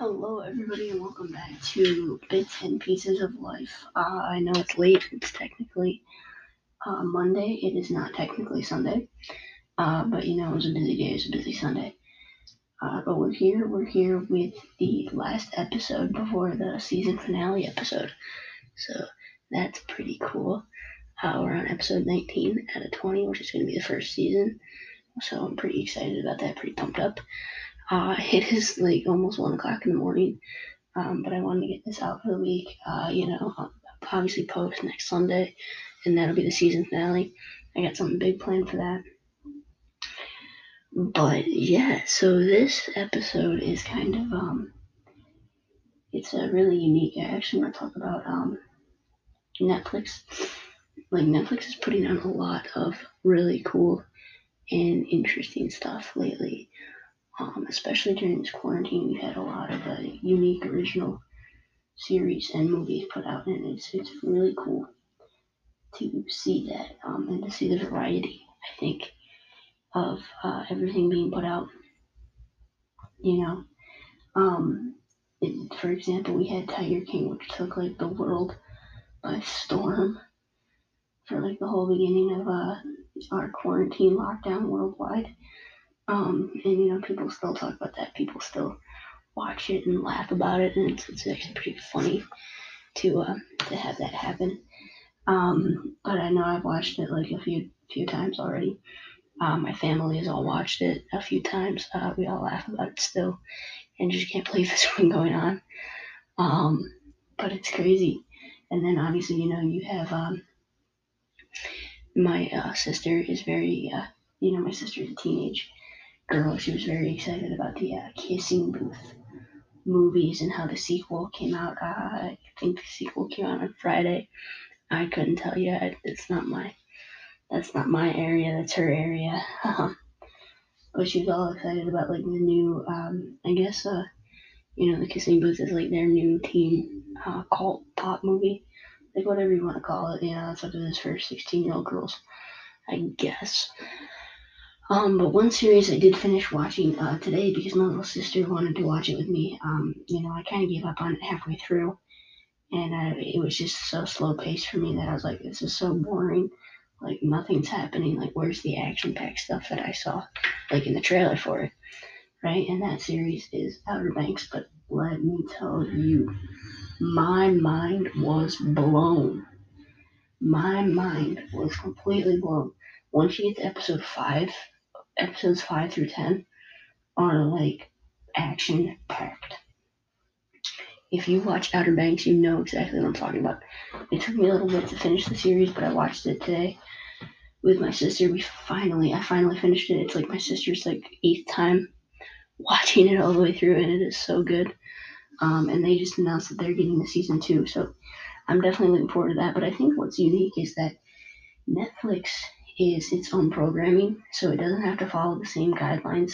Hello, everybody, and welcome back to Bits and Pieces of Life. Uh, I know it's late. It's technically uh, Monday. It is not technically Sunday. Uh, but you know, it was a busy day. It was a busy Sunday. Uh, but we're here. We're here with the last episode before the season finale episode. So that's pretty cool. Uh, we're on episode 19 out of 20, which is going to be the first season. So I'm pretty excited about that. Pretty pumped up. Uh, it is like almost one o'clock in the morning, um, but I wanted to get this out for the week. Uh, you know, obviously post next Sunday, and that'll be the season finale. I got something big planned for that. But yeah, so this episode is kind of um, it's a really unique. I actually want to talk about um, Netflix. Like Netflix is putting out a lot of really cool and interesting stuff lately. Um, especially during this quarantine, we've had a lot of uh, unique original series and movies put out, and it's it's really cool to see that um, and to see the variety. I think of uh, everything being put out. You know, um, it, for example, we had Tiger King, which took like the world by storm for like the whole beginning of uh, our quarantine lockdown worldwide. Um, and you know, people still talk about that. People still watch it and laugh about it, and it's, it's actually pretty funny to uh, to have that happen. Um, but I know I've watched it like a few few times already. Uh, my family has all watched it a few times. Uh, we all laugh about it still, and just can't believe this one going on. Um, but it's crazy. And then obviously, you know, you have um, my uh, sister is very, uh, you know, my sister is a teenage girl. She was very excited about the uh, Kissing Booth movies and how the sequel came out. Uh, I think the sequel came out on Friday. I couldn't tell you. It's not my that's not my area. That's her area. but she was all excited about like the new. Um, I guess uh, you know, the Kissing Booth is like their new teen uh, cult pop movie. Like whatever you want to call it. You know, that's what it is for sixteen year old girls. I guess. Um, but one series I did finish watching uh, today because my little sister wanted to watch it with me. Um, you know, I kind of gave up on it halfway through, and uh, it was just so slow paced for me that I was like, this is so boring. Like nothing's happening. Like where's the action packed stuff that I saw, like in the trailer for it, right? And that series is Outer Banks. But let me tell you, my mind was blown. My mind was completely blown. Once you get to episode five, episodes 5 through 10 are like action packed. If you watch Outer Banks, you know exactly what I'm talking about. It took me a little bit to finish the series, but I watched it today with my sister. We finally, I finally finished it. It's like my sister's like eighth time watching it all the way through, and it is so good. Um, and they just announced that they're getting the season two, so I'm definitely looking forward to that. But I think what's unique is that Netflix is its own programming, so it doesn't have to follow the same guidelines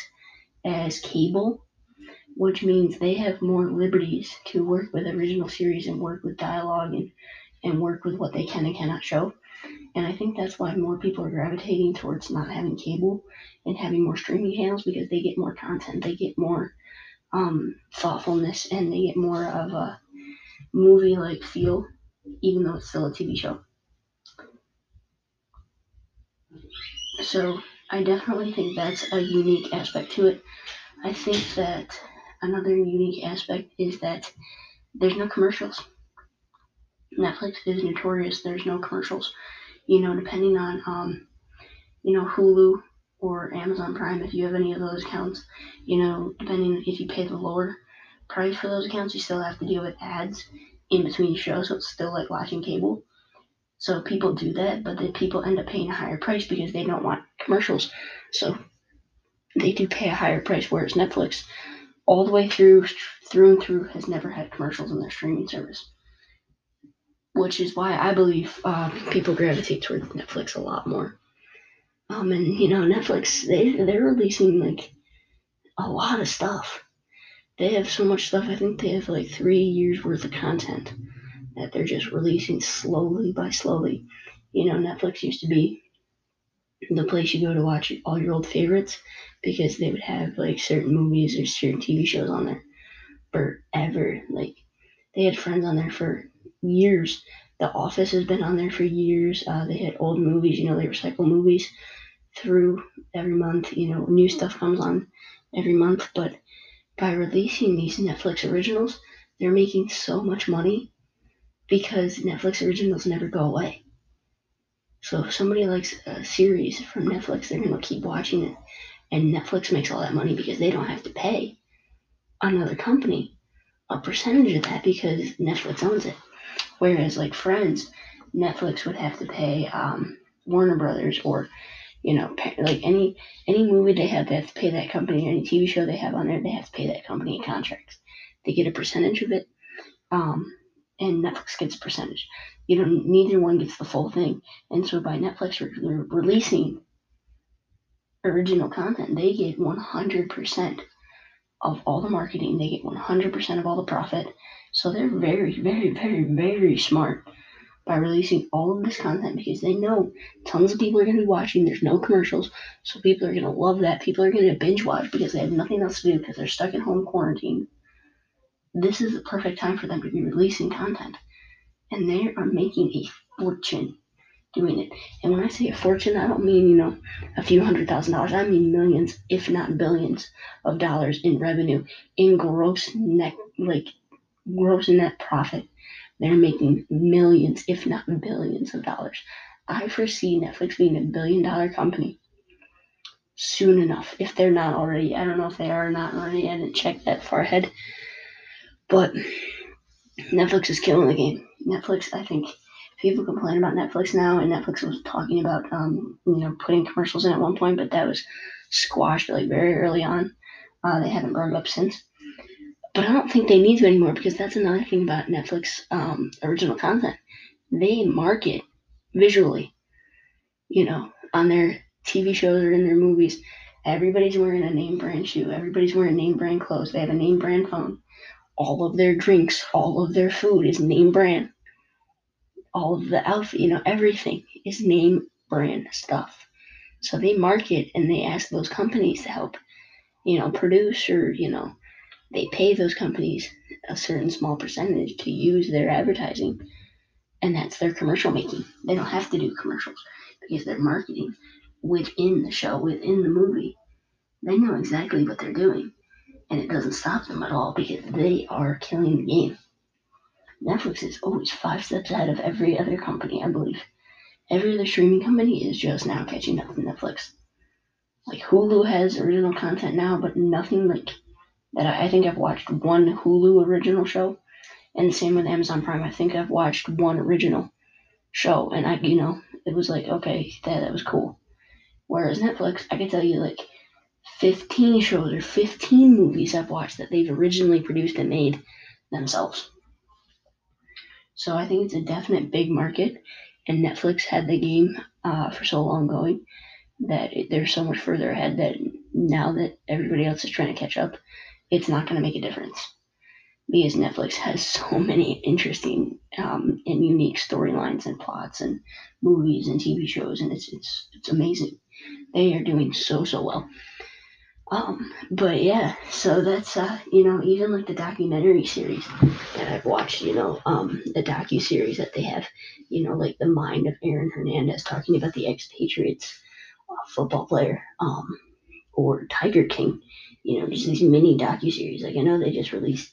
as cable, which means they have more liberties to work with original series and work with dialogue and, and work with what they can and cannot show. And I think that's why more people are gravitating towards not having cable and having more streaming channels because they get more content, they get more um, thoughtfulness, and they get more of a movie like feel, even though it's still a TV show. So I definitely think that's a unique aspect to it. I think that another unique aspect is that there's no commercials. Netflix is notorious. There's no commercials. You know, depending on um, you know, Hulu or Amazon Prime, if you have any of those accounts, you know, depending if you pay the lower price for those accounts, you still have to deal with ads in between shows, so it's still like watching cable. So people do that, but then people end up paying a higher price because they don't want commercials. So they do pay a higher price, whereas Netflix, all the way through, through and through, has never had commercials in their streaming service. Which is why I believe uh, people gravitate towards Netflix a lot more. Um, and you know, Netflix they they're releasing like a lot of stuff. They have so much stuff. I think they have like three years worth of content that they're just releasing slowly by slowly. You know, Netflix used to be the place you go to watch all your old favorites because they would have like certain movies or certain TV shows on there. forever. Like they had friends on there for years. The Office has been on there for years. Uh, they had old movies, you know, they recycle movies through every month. You know, new stuff comes on every month. But by releasing these Netflix originals, they're making so much money because Netflix originals never go away. So if somebody likes a series from Netflix, they're gonna keep watching it, and Netflix makes all that money because they don't have to pay another company a percentage of that because Netflix owns it. Whereas like Friends, Netflix would have to pay um, Warner Brothers or you know like any any movie they have, they have to pay that company. Any TV show they have on there, they have to pay that company contracts. They get a percentage of it, um, and Netflix gets percentage. You know, neither one gets the full thing. And so by Netflix re- releasing original content, they get 100% of all the marketing. They get 100% of all the profit. So they're very, very, very, very smart by releasing all of this content because they know tons of people are going to be watching. There's no commercials. So people are going to love that. People are going to binge watch because they have nothing else to do because they're stuck at home quarantine. This is the perfect time for them to be releasing content. And they are making a fortune doing it. And when I say a fortune, I don't mean, you know, a few hundred thousand dollars. I mean millions, if not billions of dollars in revenue, in gross net, like gross net profit. They're making millions, if not billions of dollars. I foresee Netflix being a billion dollar company soon enough, if they're not already. I don't know if they are or not already. I didn't check that far ahead. But Netflix is killing the game. Netflix, I think, people complain about Netflix now, and Netflix was talking about, um, you know, putting commercials in at one point, but that was squashed like very early on. Uh, they haven't it up since. But I don't think they need to anymore because that's another thing about Netflix um, original content. They market visually, you know, on their TV shows or in their movies. Everybody's wearing a name brand shoe. Everybody's wearing name brand clothes. They have a name brand phone. All of their drinks, all of their food is name brand all of the outfit, you know, everything is name brand stuff. So they market and they ask those companies to help, you know, produce or, you know, they pay those companies a certain small percentage to use their advertising. And that's their commercial making. They don't have to do commercials because they're marketing within the show, within the movie. They know exactly what they're doing. And it doesn't stop them at all because they are killing the game. Netflix is always five steps ahead of every other company, I believe. Every other streaming company is just now catching up to Netflix. Like Hulu has original content now, but nothing like that. I, think I've watched one Hulu original show, and same with Amazon Prime. I think I've watched one original show, and I, you know, it was like okay, that that was cool. Whereas Netflix, I could tell you like 15 shows or 15 movies I've watched that they've originally produced and made themselves. So I think it's a definite big market, and Netflix had the game uh, for so long going that it, they're so much further ahead that now that everybody else is trying to catch up, it's not going to make a difference because Netflix has so many interesting um, and unique storylines and plots and movies and TV shows, and it's it's it's amazing. They are doing so so well. Um, but yeah, so that's uh, you know, even like the documentary series that I've watched, you know, um, the docu series that they have, you know, like the mind of Aaron Hernandez talking about the ex-Patriots uh, football player, um, or Tiger King, you know, just these mini docu series. Like I know they just released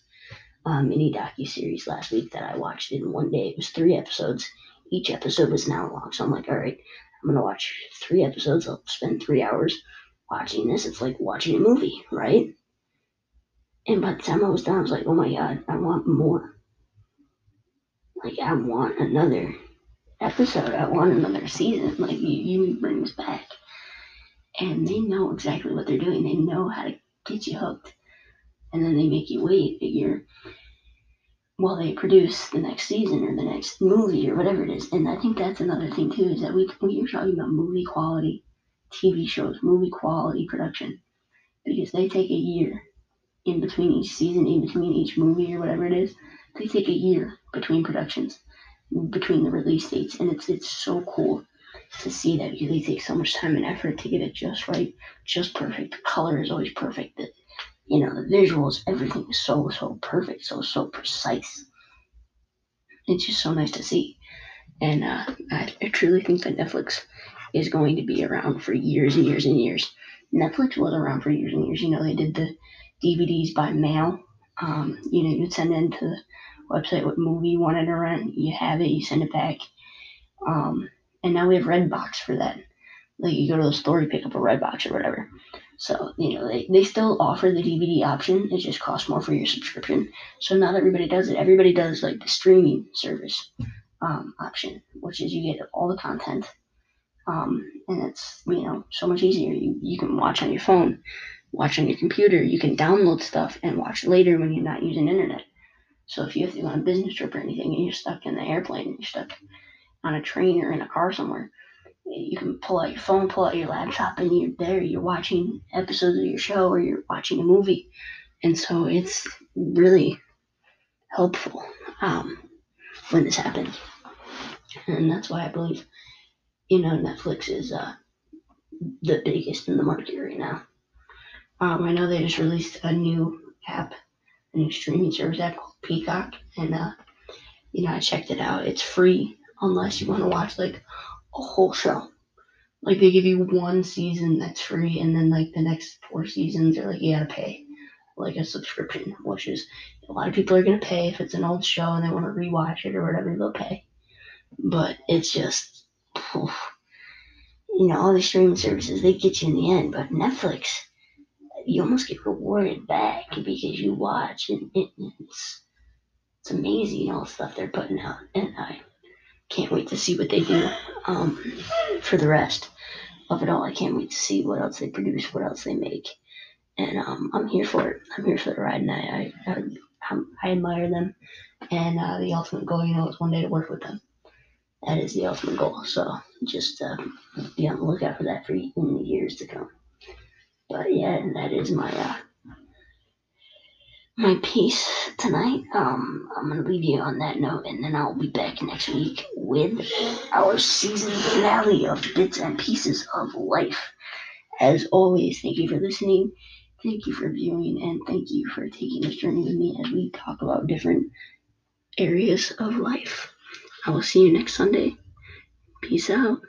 a uh, mini docu series last week that I watched in one day. It was three episodes. Each episode was an hour long, so I'm like, all right, I'm gonna watch three episodes. I'll spend three hours watching this, it's like watching a movie, right? And by the time I was done, I was like, oh my god, I want more. Like, I want another episode. I want another season. Like, you, you bring this back. And they know exactly what they're doing. They know how to get you hooked. And then they make you wait a year while they produce the next season or the next movie or whatever it is. And I think that's another thing too, is that we, when you're talking about movie quality, TV shows, movie quality production, because they take a year in between each season, in between each movie or whatever it is. They take a year between productions, between the release dates, and it's it's so cool to see that because they take so much time and effort to get it just right, just perfect. The color is always perfect. The, you know, the visuals, everything is so, so perfect, so, so precise. It's just so nice to see. And uh, I, I truly think that Netflix is going to be around for years and years and years. Netflix was around for years and years. You know, they did the DVDs by mail. Um, you know, you'd send it into the website what movie you wanted to rent. You have it, you send it back. Um, and now we have Redbox for that. Like you go to the store, you pick up a Redbox or whatever. So, you know, they, they still offer the DVD option. It just costs more for your subscription. So not everybody does it. Everybody does like the streaming service um, option, which is you get all the content. Um, and it's, you know, so much easier. You, you can watch on your phone, watch on your computer. You can download stuff and watch later when you're not using internet. So if you have to go on a business trip or anything and you're stuck in the airplane you're stuck on a train or in a car somewhere, you can pull out your phone, pull out your laptop, and you're there. You're watching episodes of your show or you're watching a movie. And so it's really helpful um, when this happens. And that's why I believe, you know, Netflix is uh, the biggest in the market right now. Um, I know they just released a new app, a new streaming service app called Peacock, and uh, you know I checked it out. It's free unless you want to watch like a whole show. Like they give you one season that's free, and then like the next four seasons are like you gotta pay, like a subscription, which is a lot of people are gonna pay if it's an old show and they want to rewatch it or whatever. They'll pay, but it's just, you know, all these streaming services they get you in the end, but Netflix, you almost get rewarded back because you watch, and it, it's it's amazing all the stuff they're putting out, and I can't wait to see what they do um, for the rest of it all. I can't wait to see what else they produce, what else they make, and um, I'm here for it. I'm here for the ride, and I I, I, I admire them. And uh, the ultimate goal, you know, is one day to work with them. That is the ultimate goal. So just uh, be on the lookout for that for in the years to come. But yeah, that is my uh, my piece tonight. Um, I'm gonna leave you on that note, and then I'll be back next week with our season finale of Bits and Pieces of Life. As always, thank you for listening, thank you for viewing, and thank you for taking this journey with me as we talk about different areas of life. I will see you next Sunday. Peace out.